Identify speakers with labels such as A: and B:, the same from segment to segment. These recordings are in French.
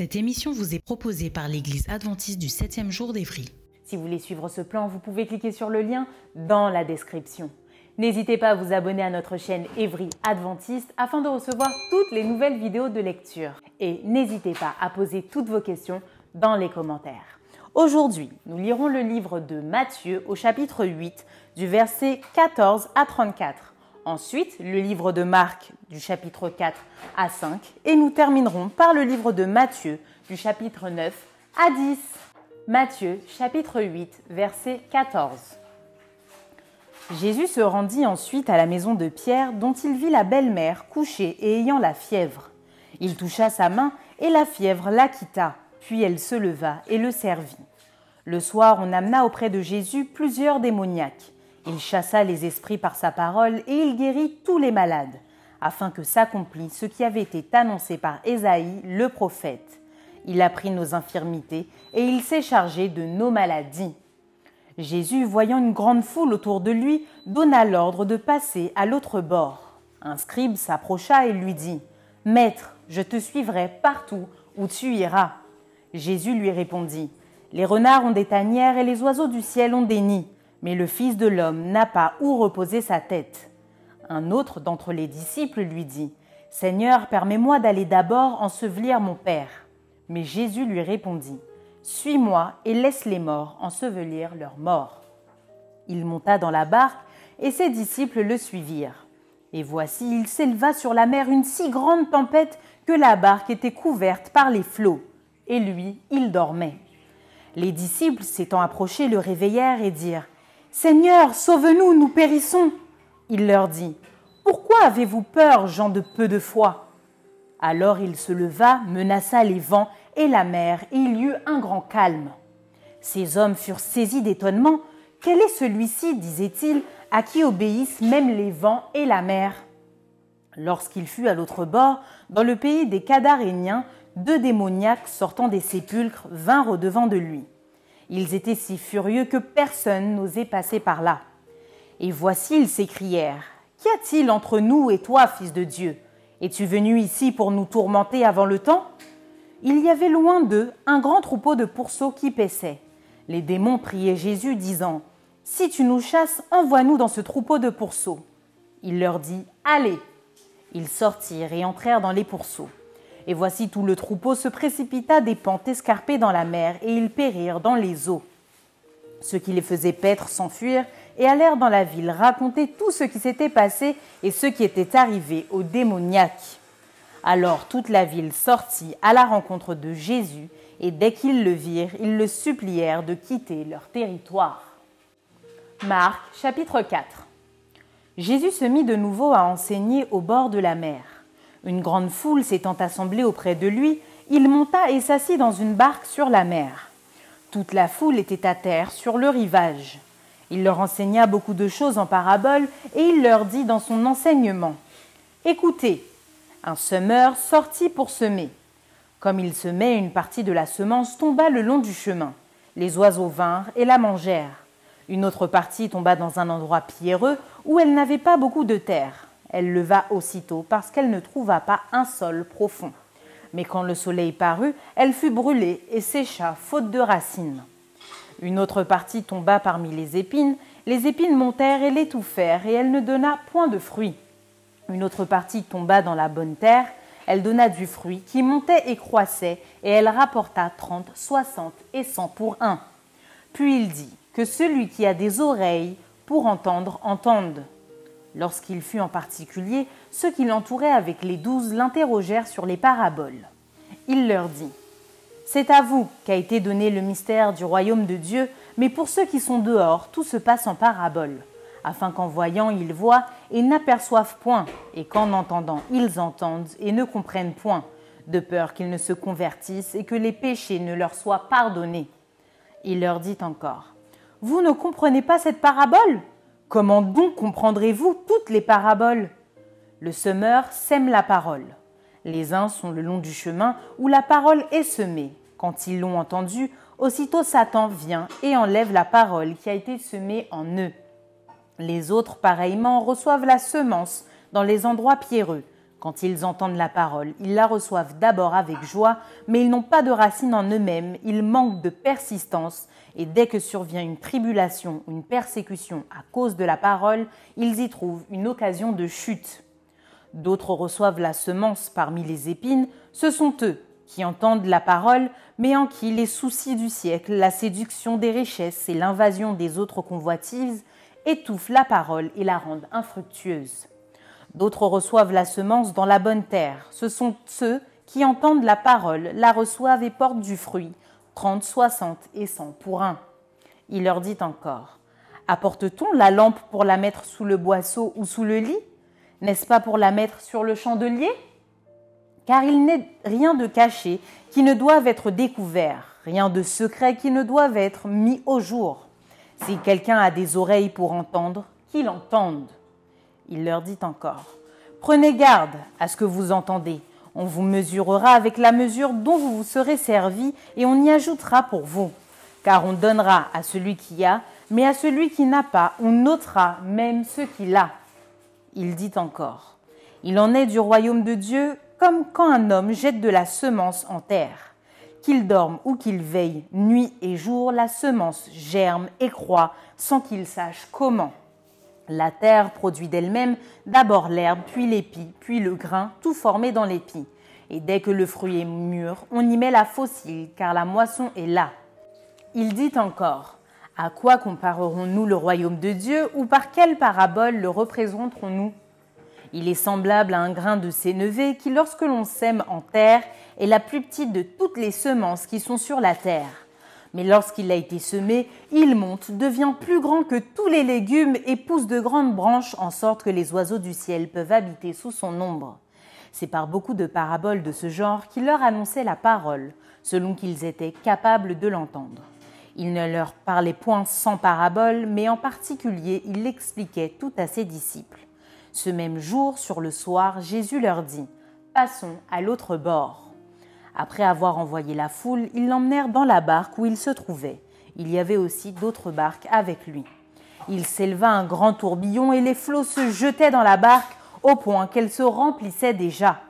A: Cette émission vous est proposée par l'Église adventiste du 7e jour d'Évry.
B: Si vous voulez suivre ce plan, vous pouvez cliquer sur le lien dans la description. N'hésitez pas à vous abonner à notre chaîne Évry Adventiste afin de recevoir toutes les nouvelles vidéos de lecture. Et n'hésitez pas à poser toutes vos questions dans les commentaires. Aujourd'hui, nous lirons le livre de Matthieu au chapitre 8 du verset 14 à 34. Ensuite, le livre de Marc du chapitre 4 à 5 et nous terminerons par le livre de Matthieu du chapitre 9 à 10. Matthieu chapitre 8 verset 14. Jésus se rendit ensuite à la maison de Pierre dont il vit la belle-mère couchée et ayant la fièvre. Il toucha sa main et la fièvre la quitta, puis elle se leva et le servit. Le soir, on amena auprès de Jésus plusieurs démoniaques il chassa les esprits par sa parole et il guérit tous les malades, afin que s'accomplisse ce qui avait été annoncé par Ésaïe, le prophète. Il a pris nos infirmités et il s'est chargé de nos maladies. Jésus, voyant une grande foule autour de lui, donna l'ordre de passer à l'autre bord. Un scribe s'approcha et lui dit Maître, je te suivrai partout où tu iras. Jésus lui répondit Les renards ont des tanières et les oiseaux du ciel ont des nids mais le Fils de l'homme n'a pas où reposer sa tête. Un autre d'entre les disciples lui dit, Seigneur, permets-moi d'aller d'abord ensevelir mon Père. Mais Jésus lui répondit, Suis-moi et laisse les morts ensevelir leurs morts. Il monta dans la barque et ses disciples le suivirent. Et voici, il s'éleva sur la mer une si grande tempête que la barque était couverte par les flots, et lui, il dormait. Les disciples, s'étant approchés, le réveillèrent et dirent Seigneur, sauve-nous, nous périssons. Il leur dit, Pourquoi avez-vous peur, gens de peu de foi? Alors il se leva, menaça les vents et la mer, et il y eut un grand calme. Ces hommes furent saisis d'étonnement. Quel est celui-ci, disaient-ils, à qui obéissent même les vents et la mer? Lorsqu'il fut à l'autre bord, dans le pays des Cadaréniens, deux démoniaques sortant des sépulcres vinrent au-devant de lui. Ils étaient si furieux que personne n'osait passer par là. Et voici, ils s'écrièrent Qu'y a-t-il entre nous et toi, fils de Dieu? Es-tu venu ici pour nous tourmenter avant le temps? Il y avait loin d'eux un grand troupeau de pourceaux qui paissaient. Les démons priaient Jésus, disant Si tu nous chasses, envoie-nous dans ce troupeau de pourceaux. Il leur dit Allez Ils sortirent et entrèrent dans les pourceaux. Et voici tout le troupeau se précipita des pentes escarpées dans la mer, et ils périrent dans les eaux. Ceux qui les faisaient paître s'enfuirent et allèrent dans la ville raconter tout ce qui s'était passé et ce qui était arrivé aux démoniaques. Alors toute la ville sortit à la rencontre de Jésus, et dès qu'ils le virent, ils le supplièrent de quitter leur territoire. Marc chapitre 4 Jésus se mit de nouveau à enseigner au bord de la mer. Une grande foule s'étant assemblée auprès de lui, il monta et s'assit dans une barque sur la mer. Toute la foule était à terre sur le rivage. Il leur enseigna beaucoup de choses en paraboles et il leur dit dans son enseignement Écoutez, un semeur sortit pour semer. Comme il semait, une partie de la semence tomba le long du chemin. Les oiseaux vinrent et la mangèrent. Une autre partie tomba dans un endroit pierreux où elle n'avait pas beaucoup de terre. Elle leva aussitôt parce qu'elle ne trouva pas un sol profond. Mais quand le soleil parut, elle fut brûlée et sécha, faute de racines. Une autre partie tomba parmi les épines, les épines montèrent et l'étouffèrent, et elle ne donna point de fruit. Une autre partie tomba dans la bonne terre, elle donna du fruit qui montait et croissait, et elle rapporta trente, soixante et cent pour un. Puis il dit, Que celui qui a des oreilles pour entendre, entende. Lorsqu'il fut en particulier, ceux qui l'entouraient avec les douze l'interrogèrent sur les paraboles. Il leur dit C'est à vous qu'a été donné le mystère du royaume de Dieu, mais pour ceux qui sont dehors, tout se passe en paraboles, afin qu'en voyant ils voient et n'aperçoivent point, et qu'en entendant ils entendent et ne comprennent point, de peur qu'ils ne se convertissent et que les péchés ne leur soient pardonnés. Il leur dit encore Vous ne comprenez pas cette parabole? Comment donc comprendrez-vous toutes les paraboles? Le semeur sème la parole. Les uns sont le long du chemin où la parole est semée. Quand ils l'ont entendue, aussitôt Satan vient et enlève la parole qui a été semée en eux. Les autres, pareillement, reçoivent la semence dans les endroits pierreux. Quand ils entendent la parole, ils la reçoivent d'abord avec joie, mais ils n'ont pas de racine en eux-mêmes, ils manquent de persistance, et dès que survient une tribulation une persécution à cause de la parole, ils y trouvent une occasion de chute. D'autres reçoivent la semence parmi les épines, ce sont eux qui entendent la parole, mais en qui les soucis du siècle, la séduction des richesses et l'invasion des autres convoitises étouffent la parole et la rendent infructueuse. D'autres reçoivent la semence dans la bonne terre. Ce sont ceux qui entendent la parole, la reçoivent et portent du fruit, trente, soixante et cent pour un. Il leur dit encore Apporte-t-on la lampe pour la mettre sous le boisseau ou sous le lit? N'est-ce pas pour la mettre sur le chandelier? Car il n'est rien de caché qui ne doive être découvert, rien de secret qui ne doive être mis au jour. Si quelqu'un a des oreilles pour entendre, qu'il entende. Il leur dit encore, Prenez garde à ce que vous entendez. On vous mesurera avec la mesure dont vous vous serez servi et on y ajoutera pour vous. Car on donnera à celui qui a, mais à celui qui n'a pas, on notera même ce qu'il a. Il dit encore, Il en est du royaume de Dieu comme quand un homme jette de la semence en terre. Qu'il dorme ou qu'il veille, nuit et jour, la semence germe et croît sans qu'il sache comment. La terre produit d'elle-même d'abord l'herbe, puis l'épi, puis le grain, tout formé dans l'épi. Et dès que le fruit est mûr, on y met la fossile, car la moisson est là. Il dit encore À quoi comparerons-nous le royaume de Dieu, ou par quelle parabole le représenterons-nous? Il est semblable à un grain de sénévé qui, lorsque l'on sème en terre, est la plus petite de toutes les semences qui sont sur la terre. Mais lorsqu'il a été semé, il monte, devient plus grand que tous les légumes et pousse de grandes branches en sorte que les oiseaux du ciel peuvent habiter sous son ombre. C'est par beaucoup de paraboles de ce genre qu'il leur annonçait la parole, selon qu'ils étaient capables de l'entendre. Il ne leur parlait point sans parabole, mais en particulier il l'expliquait tout à ses disciples. Ce même jour, sur le soir, Jésus leur dit Passons à l'autre bord. Après avoir envoyé la foule, ils l'emmenèrent dans la barque où il se trouvait. Il y avait aussi d'autres barques avec lui. Il s'éleva un grand tourbillon et les flots se jetaient dans la barque au point qu'elle se remplissait déjà.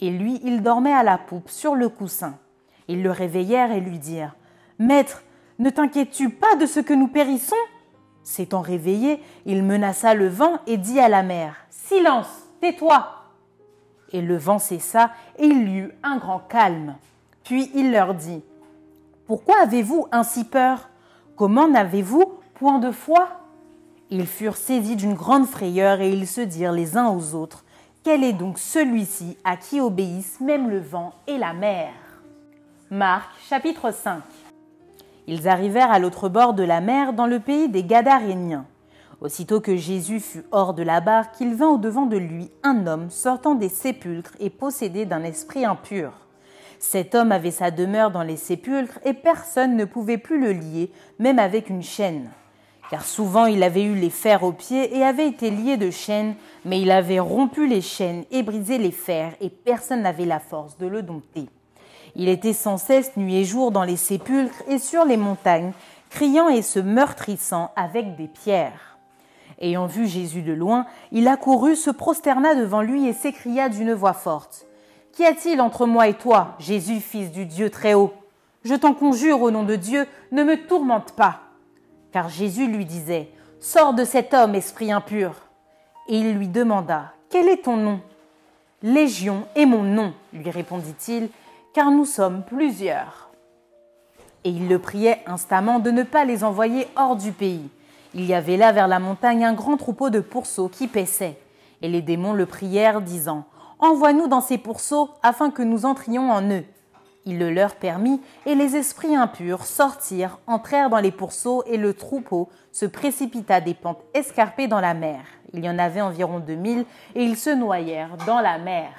B: Et lui, il dormait à la poupe sur le coussin. Ils le réveillèrent et lui dirent Maître, ne t'inquiètes-tu pas de ce que nous périssons? S'étant réveillé, il menaça le vent et dit à la mer Silence, tais-toi et le vent cessa, et il y eut un grand calme. Puis il leur dit, Pourquoi avez-vous ainsi peur? Comment n'avez-vous point de foi? Ils furent saisis d'une grande frayeur, et ils se dirent les uns aux autres, Quel est donc celui-ci à qui obéissent même le vent et la mer? Marc chapitre 5 Ils arrivèrent à l'autre bord de la mer, dans le pays des Gadaréniens. Aussitôt que Jésus fut hors de la barque, il vint au-devant de lui un homme sortant des sépulcres et possédé d'un esprit impur. Cet homme avait sa demeure dans les sépulcres et personne ne pouvait plus le lier, même avec une chaîne. Car souvent il avait eu les fers aux pieds et avait été lié de chaînes, mais il avait rompu les chaînes et brisé les fers, et personne n'avait la force de le dompter. Il était sans cesse nuit et jour dans les sépulcres et sur les montagnes, criant et se meurtrissant avec des pierres. Ayant vu Jésus de loin, il accourut, se prosterna devant lui et s'écria d'une voix forte. Qu'y a-t-il entre moi et toi, Jésus, fils du Dieu très haut Je t'en conjure au nom de Dieu, ne me tourmente pas. Car Jésus lui disait, Sors de cet homme, esprit impur. Et il lui demanda, Quel est ton nom Légion est mon nom, lui répondit-il, car nous sommes plusieurs. Et il le priait instamment de ne pas les envoyer hors du pays. Il y avait là vers la montagne un grand troupeau de pourceaux qui paissaient. Et les démons le prièrent, disant Envoie-nous dans ces pourceaux afin que nous entrions en eux. Il le leur permit, et les esprits impurs sortirent, entrèrent dans les pourceaux, et le troupeau se précipita des pentes escarpées dans la mer. Il y en avait environ deux mille, et ils se noyèrent dans la mer.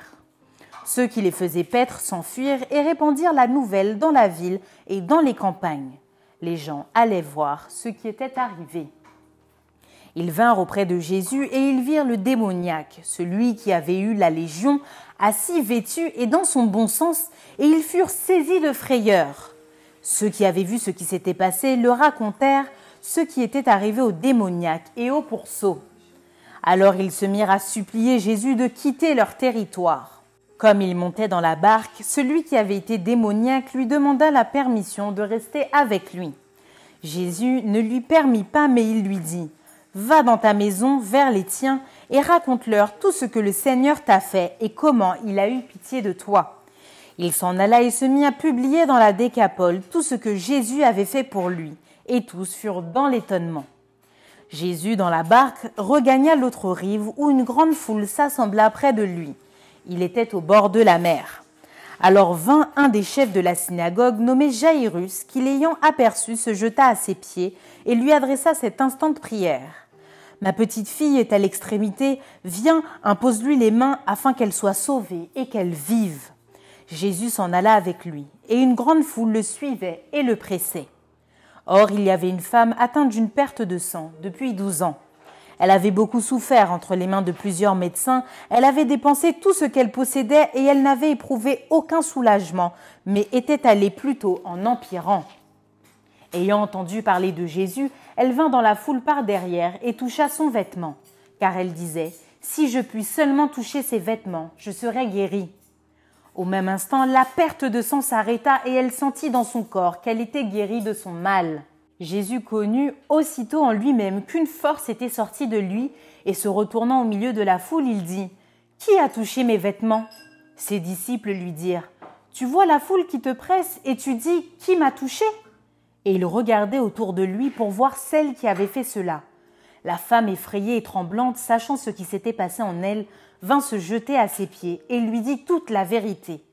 B: Ceux qui les faisaient paître s'enfuirent et répandirent la nouvelle dans la ville et dans les campagnes. Les gens allaient voir ce qui était arrivé. Ils vinrent auprès de Jésus et ils virent le démoniaque, celui qui avait eu la légion, assis vêtu et dans son bon sens, et ils furent saisis de frayeur. Ceux qui avaient vu ce qui s'était passé le racontèrent ce qui était arrivé au démoniaque et au pourceau. Alors ils se mirent à supplier Jésus de quitter leur territoire. Comme il montait dans la barque, celui qui avait été démoniaque lui demanda la permission de rester avec lui. Jésus ne lui permit pas, mais il lui dit Va dans ta maison vers les tiens et raconte-leur tout ce que le Seigneur t'a fait et comment il a eu pitié de toi. Il s'en alla et se mit à publier dans la décapole tout ce que Jésus avait fait pour lui, et tous furent dans l'étonnement. Jésus, dans la barque, regagna l'autre rive où une grande foule s'assembla près de lui. Il était au bord de la mer. Alors vint un des chefs de la synagogue nommé Jairus, qui l'ayant aperçu se jeta à ses pieds et lui adressa cette instante prière. Ma petite fille est à l'extrémité, viens, impose-lui les mains afin qu'elle soit sauvée et qu'elle vive. Jésus s'en alla avec lui, et une grande foule le suivait et le pressait. Or il y avait une femme atteinte d'une perte de sang depuis douze ans. Elle avait beaucoup souffert entre les mains de plusieurs médecins, elle avait dépensé tout ce qu'elle possédait et elle n'avait éprouvé aucun soulagement, mais était allée plutôt en empirant. Ayant entendu parler de Jésus, elle vint dans la foule par derrière et toucha son vêtement, car elle disait Si je puis seulement toucher ses vêtements, je serai guérie. Au même instant, la perte de sang s'arrêta et elle sentit dans son corps qu'elle était guérie de son mal. Jésus connut aussitôt en lui-même qu'une force était sortie de lui, et se retournant au milieu de la foule, il dit Qui a touché mes vêtements? Ses disciples lui dirent Tu vois la foule qui te presse et tu dis Qui m'a touché? Et il regardait autour de lui pour voir celle qui avait fait cela. La femme effrayée et tremblante, sachant ce qui s'était passé en elle, vint se jeter à ses pieds et lui dit toute la vérité.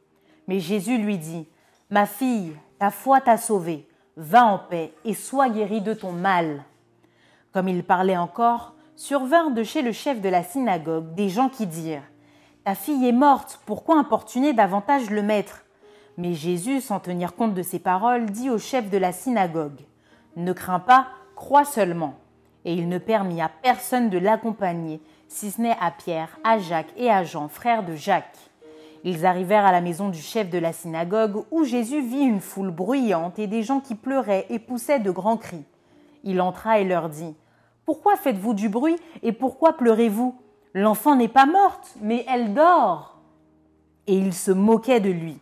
B: Mais Jésus lui dit, Ma fille, ta foi t'a sauvée, va en paix et sois guérie de ton mal. Comme il parlait encore, survinrent de chez le chef de la synagogue des gens qui dirent, Ta fille est morte, pourquoi importuner davantage le maître? Mais Jésus, sans tenir compte de ces paroles, dit au chef de la synagogue Ne crains pas, crois seulement. Et il ne permit à personne de l'accompagner, si ce n'est à Pierre, à Jacques et à Jean, frères de Jacques. Ils arrivèrent à la maison du chef de la synagogue, où Jésus vit une foule bruyante et des gens qui pleuraient et poussaient de grands cris. Il entra et leur dit Pourquoi faites-vous du bruit et pourquoi pleurez-vous? L'enfant n'est pas morte, mais elle dort. Et ils se moquaient de lui.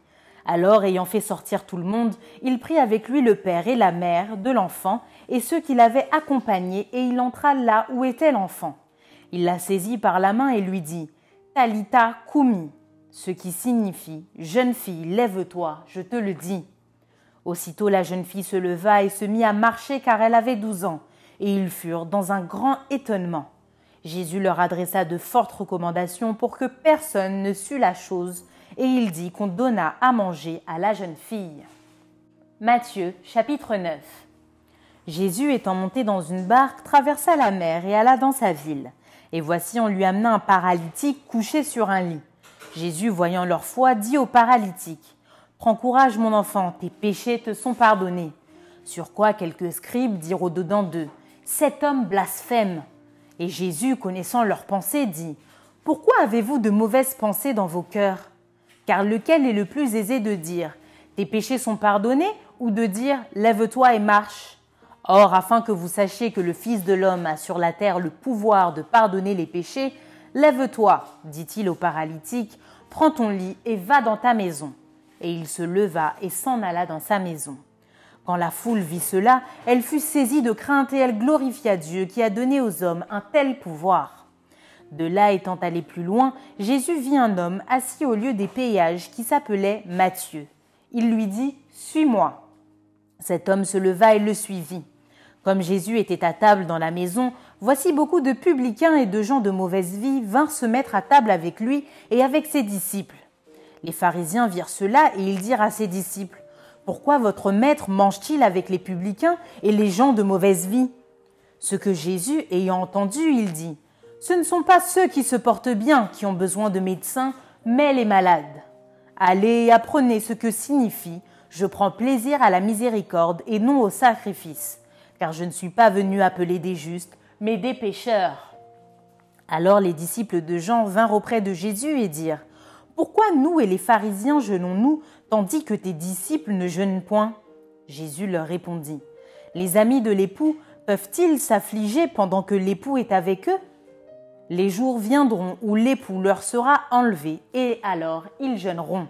B: Alors, ayant fait sortir tout le monde, il prit avec lui le père et la mère de l'enfant et ceux qui l'avaient accompagné, et il entra là où était l'enfant. Il la saisit par la main et lui dit Talita Kumi, ce qui signifie Jeune fille, lève-toi, je te le dis. Aussitôt la jeune fille se leva et se mit à marcher car elle avait douze ans, et ils furent dans un grand étonnement. Jésus leur adressa de fortes recommandations pour que personne ne sût la chose, et il dit qu'on donna à manger à la jeune fille. Matthieu chapitre 9 Jésus étant monté dans une barque traversa la mer et alla dans sa ville. Et voici on lui amena un paralytique couché sur un lit. Jésus, voyant leur foi, dit au paralytique Prends courage, mon enfant, tes péchés te sont pardonnés. Sur quoi quelques scribes dirent au-dedans d'eux Cet homme blasphème. Et Jésus, connaissant leurs pensées, dit Pourquoi avez-vous de mauvaises pensées dans vos cœurs? Car lequel est le plus aisé de dire? Tes péchés sont pardonnés ou de dire Lève-toi et marche? Or, afin que vous sachiez que le Fils de l'homme a sur la terre le pouvoir de pardonner les péchés, Lève-toi, dit-il au paralytique, prends ton lit et va dans ta maison. Et il se leva et s'en alla dans sa maison. Quand la foule vit cela, elle fut saisie de crainte et elle glorifia Dieu qui a donné aux hommes un tel pouvoir. De là étant allé plus loin, Jésus vit un homme assis au lieu des péages qui s'appelait Matthieu. Il lui dit Suis-moi. Cet homme se leva et le suivit. Comme Jésus était à table dans la maison, voici beaucoup de publicains et de gens de mauvaise vie vinrent se mettre à table avec lui et avec ses disciples. Les pharisiens virent cela et ils dirent à ses disciples Pourquoi votre maître mange-t-il avec les publicains et les gens de mauvaise vie? Ce que Jésus, ayant entendu, il dit Ce ne sont pas ceux qui se portent bien qui ont besoin de médecins, mais les malades. Allez et apprenez ce que signifie Je prends plaisir à la miséricorde et non au sacrifice car je ne suis pas venu appeler des justes, mais des pécheurs. Alors les disciples de Jean vinrent auprès de Jésus et dirent Pourquoi nous et les pharisiens jeûnons-nous, tandis que tes disciples ne jeûnent point? Jésus leur répondit Les amis de l'époux peuvent-ils s'affliger pendant que l'époux est avec eux? Les jours viendront où l'époux leur sera enlevé, et alors ils jeûneront.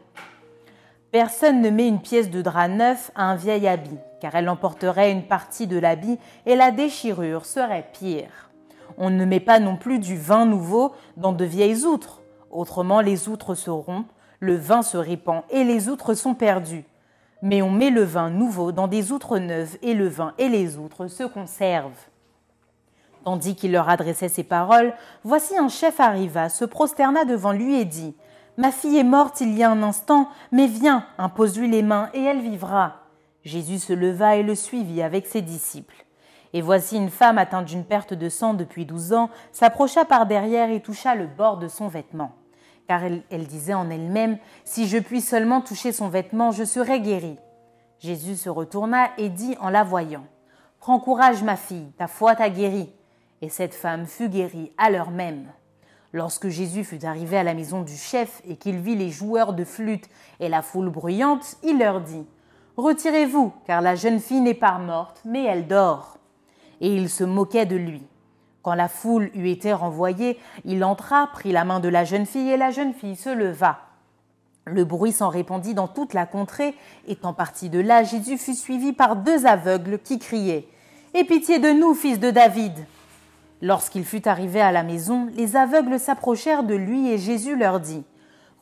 B: Personne ne met une pièce de drap neuf à un vieil habit, car elle emporterait une partie de l'habit et la déchirure serait pire. On ne met pas non plus du vin nouveau dans de vieilles outres, autrement les outres se rompent, le vin se répand et les outres sont perdues. Mais on met le vin nouveau dans des outres neuves et le vin et les outres se conservent. Tandis qu'il leur adressait ces paroles, voici un chef arriva, se prosterna devant lui et dit Ma fille est morte il y a un instant, mais viens, impose-lui les mains, et elle vivra. Jésus se leva et le suivit avec ses disciples. Et voici une femme atteinte d'une perte de sang depuis douze ans s'approcha par derrière et toucha le bord de son vêtement. Car elle, elle disait en elle-même, Si je puis seulement toucher son vêtement, je serai guérie. Jésus se retourna et dit en la voyant, Prends courage, ma fille, ta foi t'a guérie. Et cette femme fut guérie à l'heure même. Lorsque Jésus fut arrivé à la maison du chef et qu'il vit les joueurs de flûte et la foule bruyante, il leur dit Retirez-vous, car la jeune fille n'est pas morte, mais elle dort. Et il se moquait de lui. Quand la foule eut été renvoyée, il entra, prit la main de la jeune fille, et la jeune fille se leva. Le bruit s'en répandit dans toute la contrée, étant parti de là, Jésus fut suivi par deux aveugles qui criaient Aie pitié de nous, fils de David Lorsqu'il fut arrivé à la maison, les aveugles s'approchèrent de lui et Jésus leur dit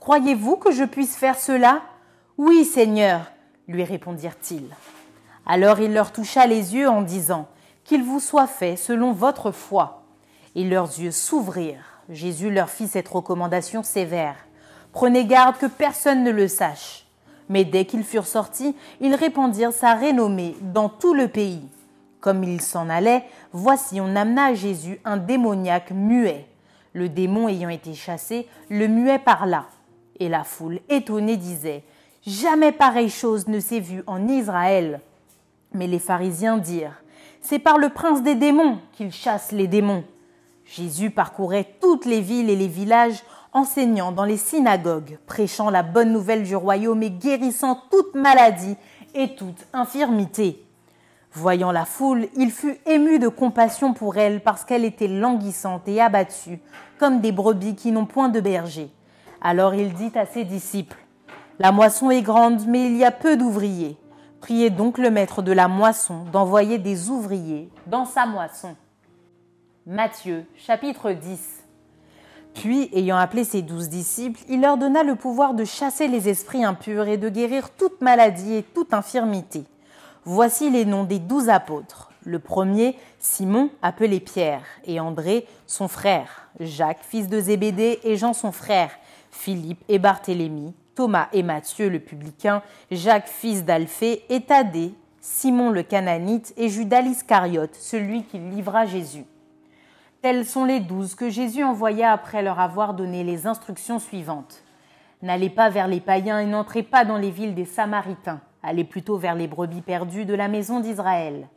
B: Croyez-vous que je puisse faire cela Oui, Seigneur, lui répondirent-ils. Alors il leur toucha les yeux en disant Qu'il vous soit fait selon votre foi. Et leurs yeux s'ouvrirent. Jésus leur fit cette recommandation sévère Prenez garde que personne ne le sache. Mais dès qu'ils furent sortis, ils répandirent sa renommée dans tout le pays. Comme il s'en allait, voici on amena à Jésus un démoniaque muet. Le démon ayant été chassé, le muet parla. Et la foule, étonnée, disait Jamais pareille chose ne s'est vue en Israël. Mais les pharisiens dirent C'est par le prince des démons qu'il chasse les démons. Jésus parcourait toutes les villes et les villages, enseignant dans les synagogues, prêchant la bonne nouvelle du royaume et guérissant toute maladie et toute infirmité. Voyant la foule, il fut ému de compassion pour elle parce qu'elle était languissante et abattue, comme des brebis qui n'ont point de berger. Alors il dit à ses disciples, La moisson est grande, mais il y a peu d'ouvriers. Priez donc le maître de la moisson d'envoyer des ouvriers dans sa moisson. Matthieu chapitre 10 Puis, ayant appelé ses douze disciples, il leur donna le pouvoir de chasser les esprits impurs et de guérir toute maladie et toute infirmité. Voici les noms des douze apôtres. Le premier, Simon, appelé Pierre, et André, son frère, Jacques, fils de Zébédée, et Jean, son frère, Philippe et Barthélemy, Thomas et Matthieu, le publicain, Jacques, fils d'Alphée, et Thaddée, Simon le Cananite, et Judas l'Iscariote, celui qui livra Jésus. Tels sont les douze que Jésus envoya après leur avoir donné les instructions suivantes. N'allez pas vers les païens et n'entrez pas dans les villes des Samaritains Allez plutôt vers les brebis perdues de la maison d'Israël.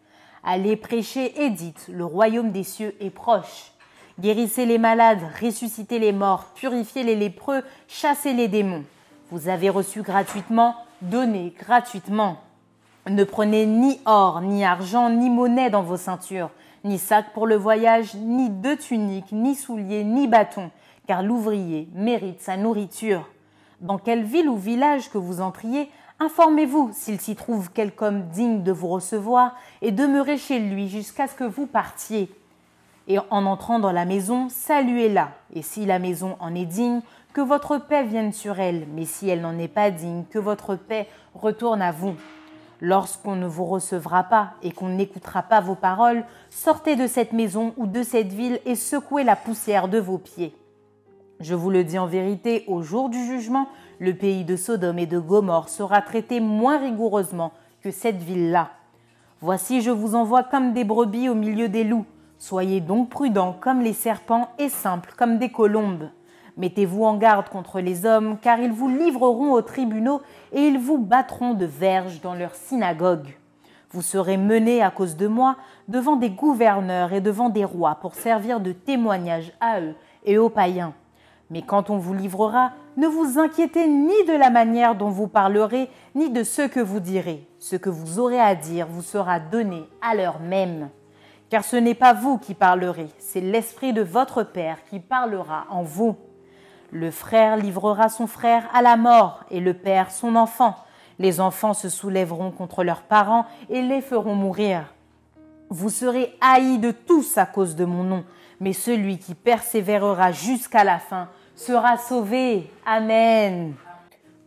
B: Allez prêcher et dites, le royaume des cieux est proche. Guérissez les malades, ressuscitez les morts, purifiez les lépreux, chassez les démons. Vous avez reçu gratuitement, donnez gratuitement. Ne prenez ni or, ni argent, ni monnaie dans vos ceintures, ni sac pour le voyage, ni deux tuniques, ni souliers, ni bâtons, car l'ouvrier mérite sa nourriture. Dans quelle ville ou village que vous entriez, Informez-vous s'il s'y trouve quelque digne de vous recevoir et demeurez chez lui jusqu'à ce que vous partiez. Et en entrant dans la maison, saluez-la. Et si la maison en est digne, que votre paix vienne sur elle, mais si elle n'en est pas digne, que votre paix retourne à vous. Lorsqu'on ne vous recevra pas et qu'on n'écoutera pas vos paroles, sortez de cette maison ou de cette ville et secouez la poussière de vos pieds. Je vous le dis en vérité, au jour du jugement, le pays de Sodome et de Gomorre sera traité moins rigoureusement que cette ville-là. Voici, je vous envoie comme des brebis au milieu des loups. Soyez donc prudents comme les serpents et simples comme des colombes. Mettez-vous en garde contre les hommes, car ils vous livreront aux tribunaux et ils vous battront de verges dans leurs synagogues. Vous serez menés à cause de moi devant des gouverneurs et devant des rois pour servir de témoignage à eux et aux païens. Mais quand on vous livrera, ne vous inquiétez ni de la manière dont vous parlerez, ni de ce que vous direz. Ce que vous aurez à dire vous sera donné à l'heure même. Car ce n'est pas vous qui parlerez, c'est l'Esprit de votre Père qui parlera en vous. Le frère livrera son frère à la mort et le père son enfant. Les enfants se soulèveront contre leurs parents et les feront mourir. Vous serez haïs de tous à cause de mon nom, mais celui qui persévérera jusqu'à la fin sera sauvé. Amen.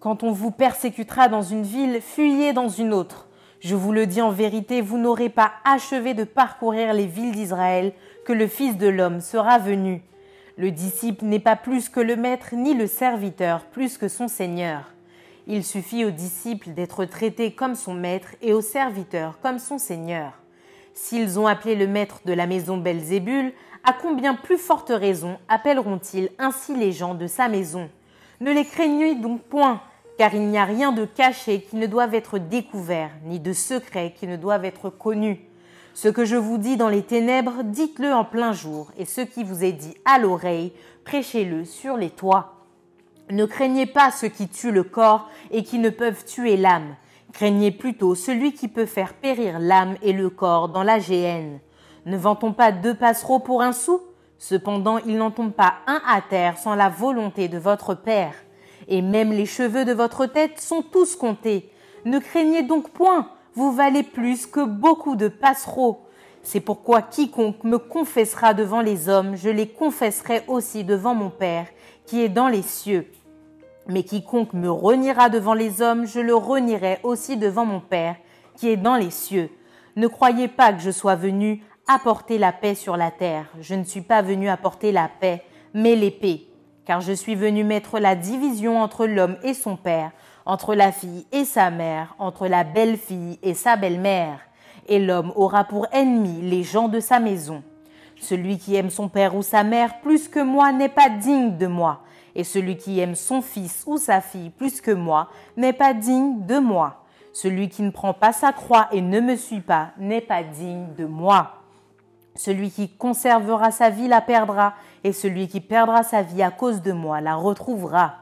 B: Quand on vous persécutera dans une ville, fuyez dans une autre. Je vous le dis en vérité, vous n'aurez pas achevé de parcourir les villes d'Israël que le Fils de l'homme sera venu. Le disciple n'est pas plus que le maître, ni le serviteur plus que son Seigneur. Il suffit au disciple d'être traité comme son maître et au serviteur comme son Seigneur. S'ils ont appelé le maître de la maison Belzébul, à combien plus forte raison appelleront-ils ainsi les gens de sa maison? Ne les craignez donc point, car il n'y a rien de caché qui ne doive être découvert, ni de secret qui ne doive être connu. Ce que je vous dis dans les ténèbres, dites-le en plein jour, et ce qui vous est dit à l'oreille, prêchez-le sur les toits. Ne craignez pas ceux qui tuent le corps et qui ne peuvent tuer l'âme. Craignez plutôt celui qui peut faire périr l'âme et le corps dans la géhenne. Ne vend-on pas deux passereaux pour un sou? Cependant, il n'en tombe pas un à terre sans la volonté de votre Père. Et même les cheveux de votre tête sont tous comptés. Ne craignez donc point, vous valez plus que beaucoup de passereaux. C'est pourquoi quiconque me confessera devant les hommes, je les confesserai aussi devant mon Père, qui est dans les cieux. Mais quiconque me reniera devant les hommes, je le renierai aussi devant mon Père, qui est dans les cieux. Ne croyez pas que je sois venu apporter la paix sur la terre. Je ne suis pas venu apporter la paix, mais l'épée. Car je suis venu mettre la division entre l'homme et son Père, entre la fille et sa mère, entre la belle-fille et sa belle-mère. Et l'homme aura pour ennemi les gens de sa maison. Celui qui aime son père ou sa mère plus que moi n'est pas digne de moi, et celui qui aime son fils ou sa fille plus que moi n'est pas digne de moi. Celui qui ne prend pas sa croix et ne me suit pas n'est pas digne de moi. Celui qui conservera sa vie la perdra, et celui qui perdra sa vie à cause de moi la retrouvera.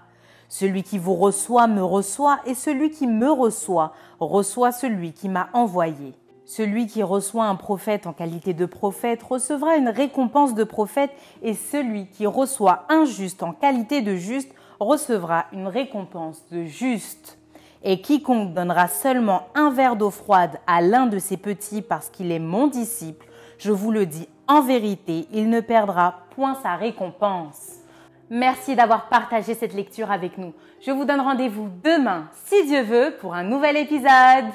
B: Celui qui vous reçoit me reçoit, et celui qui me reçoit reçoit celui qui m'a envoyé. Celui qui reçoit un prophète en qualité de prophète recevra une récompense de prophète, et celui qui reçoit un juste en qualité de juste recevra une récompense de juste. Et quiconque donnera seulement un verre d'eau froide à l'un de ses petits parce qu'il est mon disciple, je vous le dis en vérité, il ne perdra point sa récompense. Merci d'avoir partagé cette lecture avec nous. Je vous donne rendez-vous demain, si Dieu veut, pour un nouvel épisode.